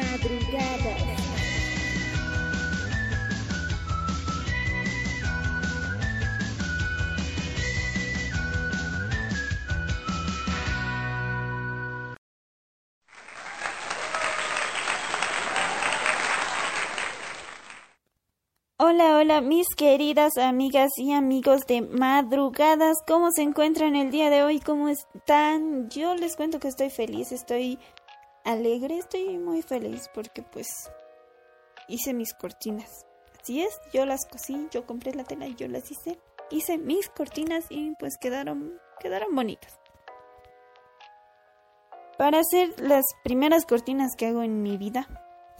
Madrugadas. Hola, hola, mis queridas amigas y amigos de madrugadas, ¿cómo se encuentran el día de hoy? ¿Cómo están? Yo les cuento que estoy feliz, estoy alegre, estoy muy feliz porque pues hice mis cortinas. Así es, yo las cosí, yo compré la tela y yo las hice. Hice mis cortinas y pues quedaron quedaron bonitas. Para hacer las primeras cortinas que hago en mi vida,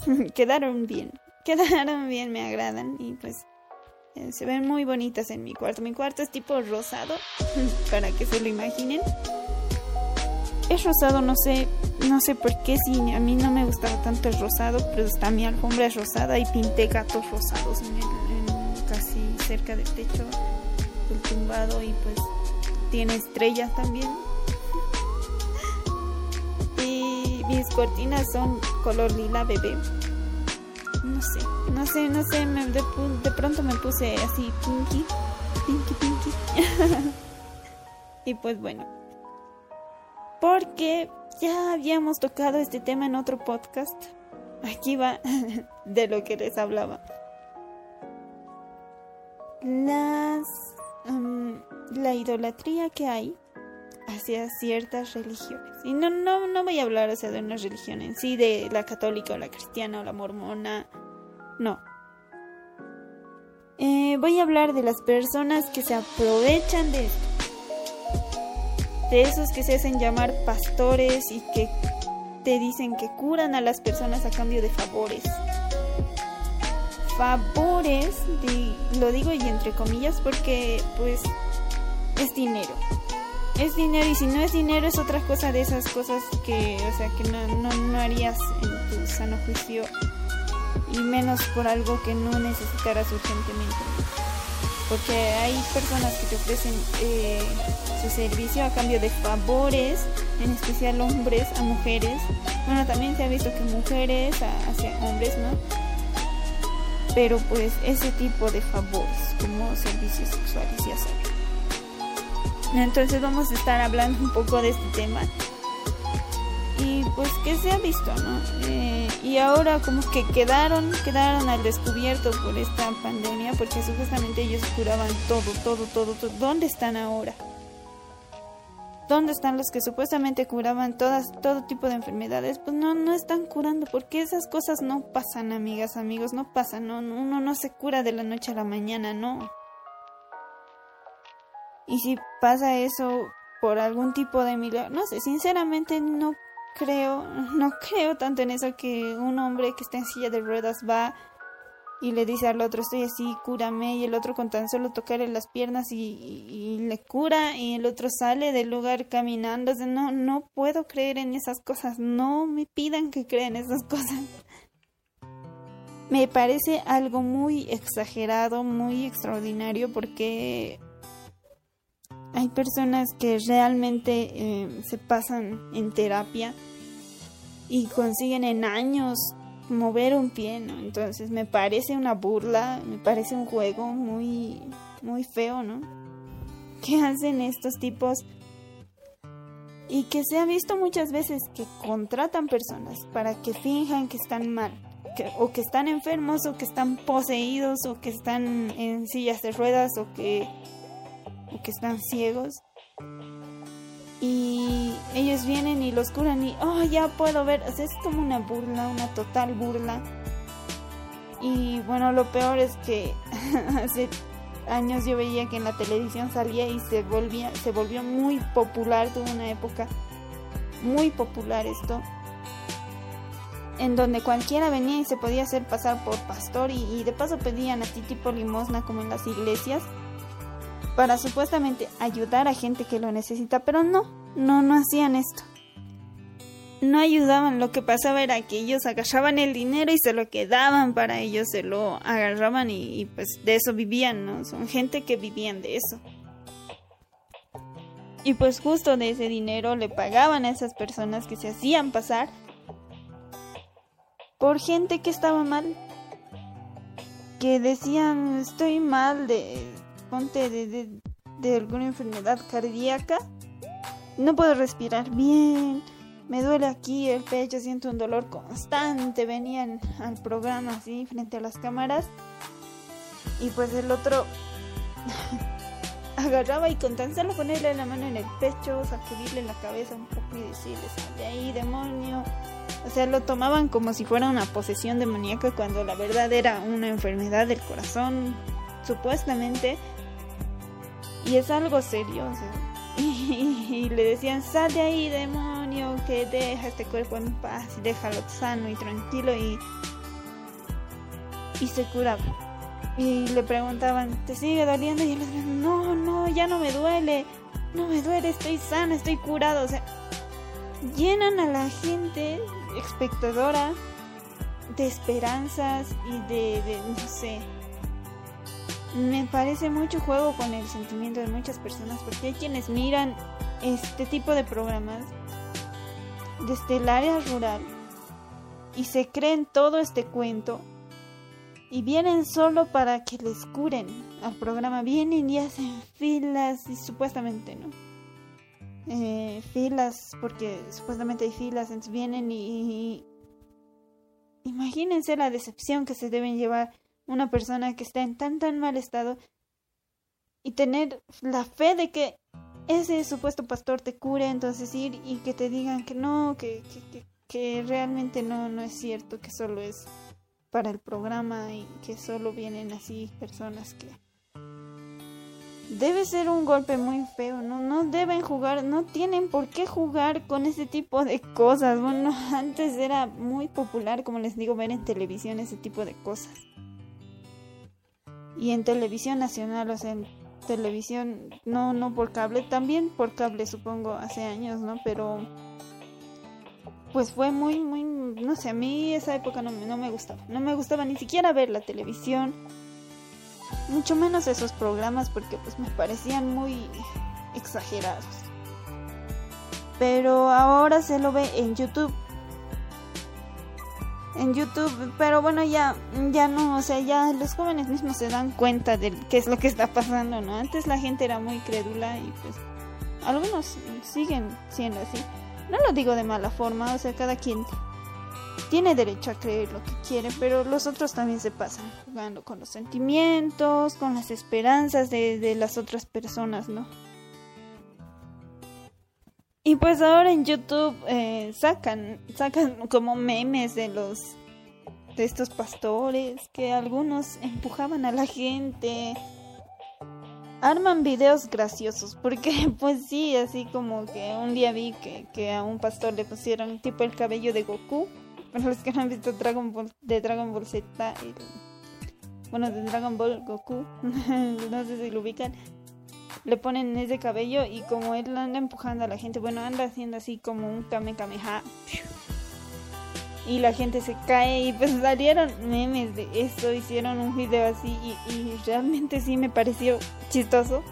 quedaron bien quedaron bien, me agradan y pues eh, se ven muy bonitas en mi cuarto. Mi cuarto es tipo rosado, para que se lo imaginen. Es rosado, no sé, no sé por qué, si a mí no me gustaba tanto el rosado, pero está mi alfombra es rosada y pinté gatos rosados en casi cerca del techo, el tumbado y pues tiene estrellas también. Y mis cortinas son color lila bebé no sé, no sé, no sé, de, pronto me puse así pinky, pinky, pinky. y pues bueno, porque ya habíamos tocado este tema en otro podcast. Aquí va de lo que les hablaba. Las la idolatría que hay hacia ciertas religiones. Y no, no, no voy a hablar o sea, de una religión en sí, de la católica o la cristiana o la mormona. No. Eh, voy a hablar de las personas que se aprovechan de esto. De esos que se hacen llamar pastores y que te dicen que curan a las personas a cambio de favores. Favores, lo digo y entre comillas porque pues es dinero es dinero y si no es dinero es otra cosa de esas cosas que, o sea, que no, no, no harías en tu sano juicio y menos por algo que no necesitaras urgentemente. Porque hay personas que te ofrecen eh, su servicio a cambio de favores, en especial hombres a mujeres. Bueno, también se ha visto que mujeres hacia hombres, ¿no? Pero pues ese tipo de favores, como servicios sexuales, ya sabes. Entonces vamos a estar hablando un poco de este tema. Se ha visto, ¿no? Eh, y ahora como que quedaron, quedaron al descubierto por esta pandemia, porque supuestamente ellos curaban todo, todo, todo, todo. ¿Dónde están ahora? ¿Dónde están los que supuestamente curaban todas, todo tipo de enfermedades? Pues no, no están curando, porque esas cosas no pasan, amigas, amigos, no pasan, no, uno no se cura de la noche a la mañana, no. Y si pasa eso por algún tipo de milagro, no sé, sinceramente no creo, no creo tanto en eso que un hombre que está en silla de ruedas va y le dice al otro estoy así, cúrame y el otro con tan solo tocarle las piernas y, le cura y el otro sale del lugar caminando, no, no puedo creer en esas cosas, no me pidan que crea en esas cosas. Me parece algo muy exagerado, muy extraordinario porque hay personas que realmente eh, se pasan en terapia y consiguen en años mover un pie, ¿no? Entonces me parece una burla, me parece un juego muy, muy feo, ¿no? ¿Qué hacen estos tipos? Y que se ha visto muchas veces que contratan personas para que finjan que están mal, o que están enfermos, o que están poseídos, o que están en sillas de ruedas, o que o que están ciegos. Y ellos vienen y los curan y, oh, ya puedo ver. es como una burla, una total burla. Y bueno, lo peor es que hace años yo veía que en la televisión salía y se volvía, se volvió muy popular, tuvo una época muy popular esto, en donde cualquiera venía y se podía hacer pasar por pastor y, de paso pedían así tipo limosna como en las iglesias para supuestamente ayudar a gente que lo necesita, pero no, no, no hacían esto. No ayudaban, lo que pasaba era que ellos agarraban el dinero y se lo quedaban para ellos, se lo agarraban y, pues de eso vivían, ¿no? Son gente que vivían de eso. Y pues justo de ese dinero le pagaban a esas personas que se hacían pasar por gente que estaba mal. Que decían, estoy mal de, ponte de, de, de alguna enfermedad cardíaca. No puedo respirar bien. Me duele aquí el pecho, siento un dolor constante. Venían al programa así frente a las cámaras. Y pues el otro agarraba y con tan solo ponerle la mano en el pecho, sacudirle la cabeza un poco y decirle, de ahí, demonio. O sea, lo tomaban como si fuera una posesión demoníaca cuando la verdad era una enfermedad del corazón, supuestamente. Y es algo serio, y, le decían, sal de ahí, demonio, que deja este cuerpo en paz y déjalo sano y tranquilo y, y se curaba. Y le preguntaban, ¿te sigue doliendo? Y él les decía, no, no, ya no me duele, no me duele, estoy sana, estoy curado. O sea, llenan a la gente espectadora de esperanzas y de no sé, me parece mucho juego con el sentimiento de muchas personas porque hay quienes miran este tipo de programas desde el área rural y se creen todo este cuento y vienen solo para que les curen al programa. Vienen y hacen filas y supuestamente, ¿no? Eh, filas, porque supuestamente hay filas, entonces vienen y, y... Imagínense la decepción que se deben llevar una persona que está en tan tan mal estado y tener la fe de que ese supuesto pastor te cure, entonces ir y que te digan que no, que, que, que, realmente no, no es cierto, que solo es para el programa y que solo vienen así personas que debe ser un golpe muy feo, no no deben jugar, no tienen por qué jugar con ese tipo de cosas. Bueno, antes era muy popular, como les digo, ver en televisión ese tipo de cosas y en televisión nacional, o sea, en televisión, no, no por cable, también por cable supongo hace años, ¿no? Pero pues fue muy, muy, no sé, a mí esa época no, no me gustaba, no me gustaba ni siquiera ver la televisión, mucho menos esos programas porque pues me parecían muy exagerados. Pero ahora se lo ve en YouTube en YouTube, pero bueno, ya ya no, o sea, ya los jóvenes mismos se dan cuenta de qué es lo que está pasando, ¿no? Antes la gente era muy crédula y pues algunos siguen siendo así. No lo digo de mala forma, o sea, cada quien tiene derecho a creer lo que quiere, pero los otros también se pasan jugando con los sentimientos, con las esperanzas de, de las otras personas, ¿no? Y pues ahora en YouTube eh, sacan, sacan como memes de los de estos pastores que algunos empujaban a la gente. Arman videos graciosos, porque pues sí, así como que un día vi que, que a un pastor le pusieron tipo el cabello de Goku. Para los que no han visto Dragon Ball, de Dragon Ball Z, bueno, de Dragon Ball Goku, no sé si lo ubican le ponen ese cabello y como él anda empujando a la gente, bueno, anda haciendo así como un kamehameha. Y la gente se cae y pues salieron memes de eso, hicieron un video así y, realmente sí me pareció chistoso.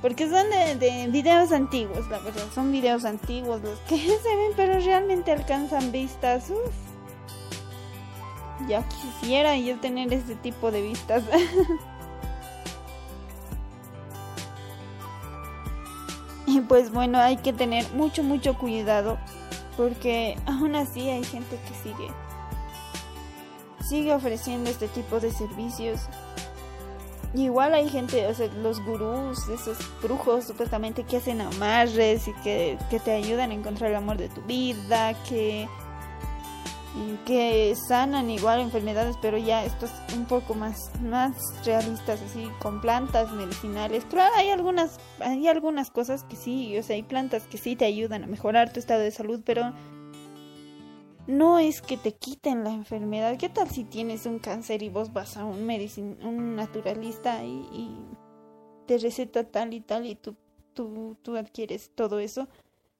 Porque son de, de, videos antiguos, la verdad, son videos antiguos los que se ven, pero realmente alcanzan vistas. Uf. Ya quisiera yo tener ese tipo de vistas. Y pues bueno, hay que tener mucho, mucho cuidado porque aún así hay gente que sigue sigue ofreciendo este tipo de servicios. igual hay gente, o sea, los gurús, esos brujos supuestamente que hacen amarres y que, que te ayudan a encontrar el amor de tu vida, que que sanan igual enfermedades, pero ya estos un poco más, más realistas, así con plantas medicinales. Claro, hay algunas, hay algunas cosas que sí, o sea, hay plantas que sí te ayudan a mejorar tu estado de salud, pero no es que te quiten la enfermedad. ¿Qué tal si tienes un cáncer y vos vas a un medicin un naturalista y, y, te receta tal y tal y tú, tú, tú adquieres todo eso?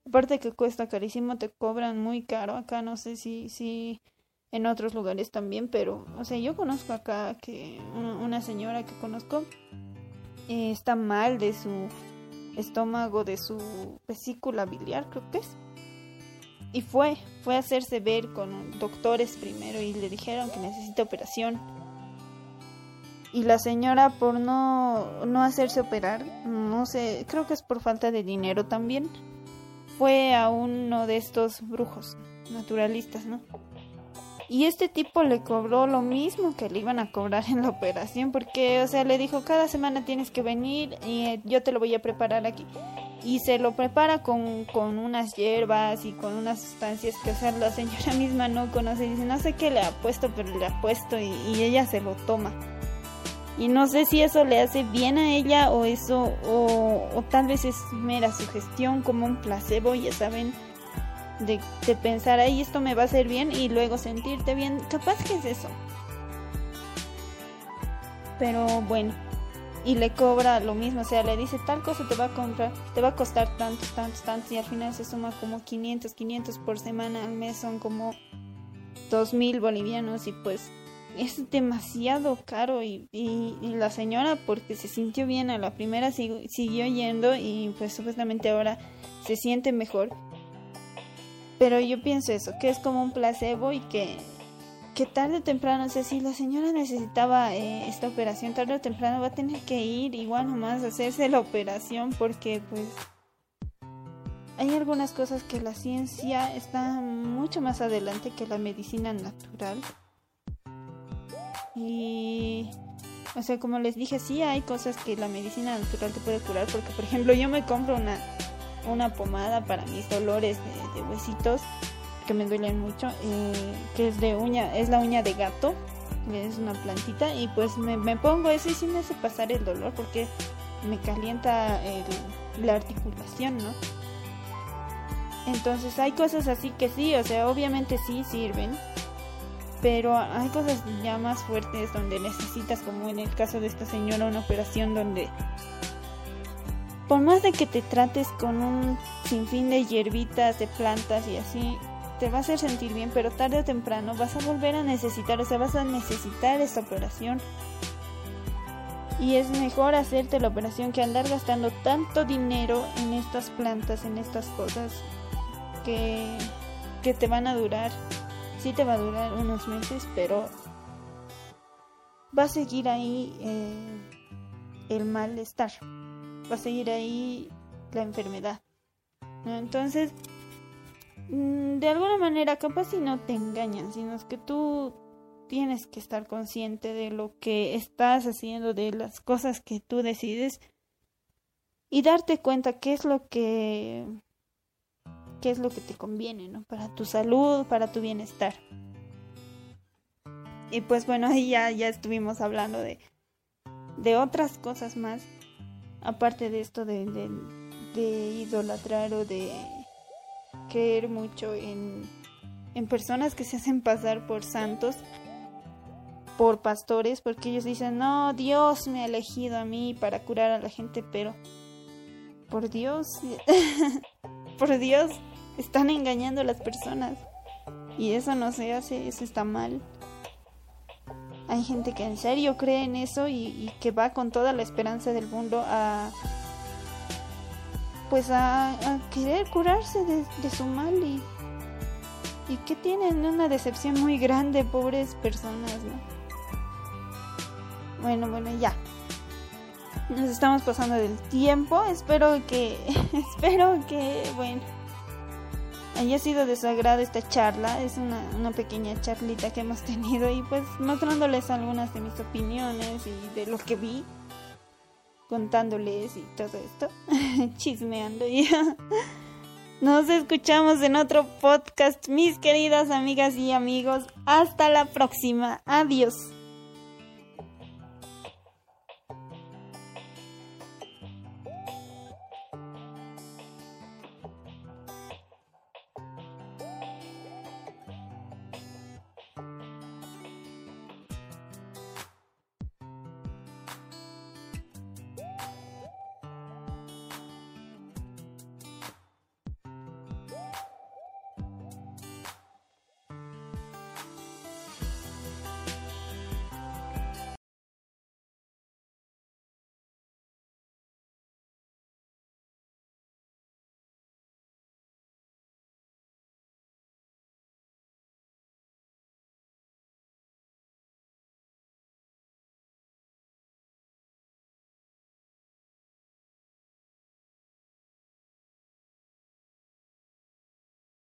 Aparte que cuesta carísimo, te cobran muy caro. Acá no sé si, si en otros lugares también, pero, o sea, yo conozco acá que una, señora que conozco eh, está mal de su estómago, de su vesícula biliar, creo que es. y fue, fue a hacerse ver con doctores primero y le dijeron que necesita operación. Y la señora por no, no hacerse operar, no sé, creo que es por falta de dinero también, fue a uno de estos brujos naturalistas, ¿no? Y este tipo le cobró lo mismo que le iban a cobrar en la operación, porque, o sea, le dijo, cada semana tienes que venir y eh, yo te lo voy a preparar aquí. Y se lo prepara con, con unas hierbas y con unas sustancias que, o sea, la señora misma no conoce. Dice, no sé qué le ha puesto, pero le ha puesto y, y ella se lo toma. Y no sé si eso le hace bien a ella o eso, o, tal vez es mera sugestión como un placebo, ya saben de, pensar, ahí esto me va a hacer bien y luego sentirte bien. Capaz que es eso. Pero bueno, y le cobra lo mismo, o sea, le dice tal cosa te va a comprar, te va a costar tantos, tantos, tantos, y al final se suma como 500, 500 por semana al mes, son como 2000 bolivianos, y pues es demasiado caro. Y, y, la señora, porque se sintió bien a la primera, siguió yendo, y pues supuestamente ahora se siente mejor. Pero yo pienso eso, que es como un placebo y que, que tarde o temprano, o sea, si la señora necesitaba eh, esta operación, tarde o temprano va a tener que ir igual nomás a hacerse la operación porque pues hay algunas cosas que la ciencia está mucho más adelante que la medicina natural. Y, o sea, como les dije, sí hay cosas que la medicina natural te puede curar porque, por ejemplo, yo me compro una una pomada para mis dolores de, huesitos que me duelen mucho, eh, que es de uña, es la uña de gato, es una plantita y pues me, pongo eso y sí me hace pasar el dolor porque me calienta la articulación, ¿no? Entonces hay cosas así que sí, o sea, obviamente sí sirven, pero hay cosas ya más fuertes donde necesitas, como en el caso de esta señora, una operación donde por más de que te trates con un sinfín de hierbitas, de plantas y así, te va a hacer sentir bien, pero tarde o temprano vas a volver a necesitar, o sea, vas a necesitar esta operación. Y es mejor hacerte la operación que andar gastando tanto dinero en estas plantas, en estas cosas que, que te van a durar. Sí te va a durar unos meses, pero va a seguir ahí eh, el malestar va a seguir ahí la enfermedad. Entonces, mm, de alguna manera, capaz si no te engañan, sino es que tú tienes que estar consciente de lo que estás haciendo, de las cosas que tú decides y darte cuenta qué es lo que qué es lo que te conviene, ¿no? Para tu salud, para tu bienestar. Y pues bueno, ahí ya, ya estuvimos hablando de, de otras cosas más aparte de esto de, idolatrar o de creer mucho en, en personas que se hacen pasar por santos, por pastores, porque ellos dicen, no, Dios me ha elegido a mí para curar a la gente, pero por Dios, por Dios, están engañando a las personas. Y eso no se hace, eso está mal. Hay gente que en serio cree en eso y, que va con toda la esperanza del mundo a pues a, querer curarse de, su mal y, y que tienen una decepción muy grande, pobres personas, ¿no? Bueno, bueno, ya. Nos estamos pasando del tiempo. Espero que. espero que. Bueno haya sido de su agrado esta charla. Es una, una, pequeña charlita que hemos tenido y pues mostrándoles algunas de mis opiniones y de lo que vi, contándoles y todo esto, chismeando y Nos escuchamos en otro podcast, mis queridas amigas y amigos. Hasta la próxima. Adiós.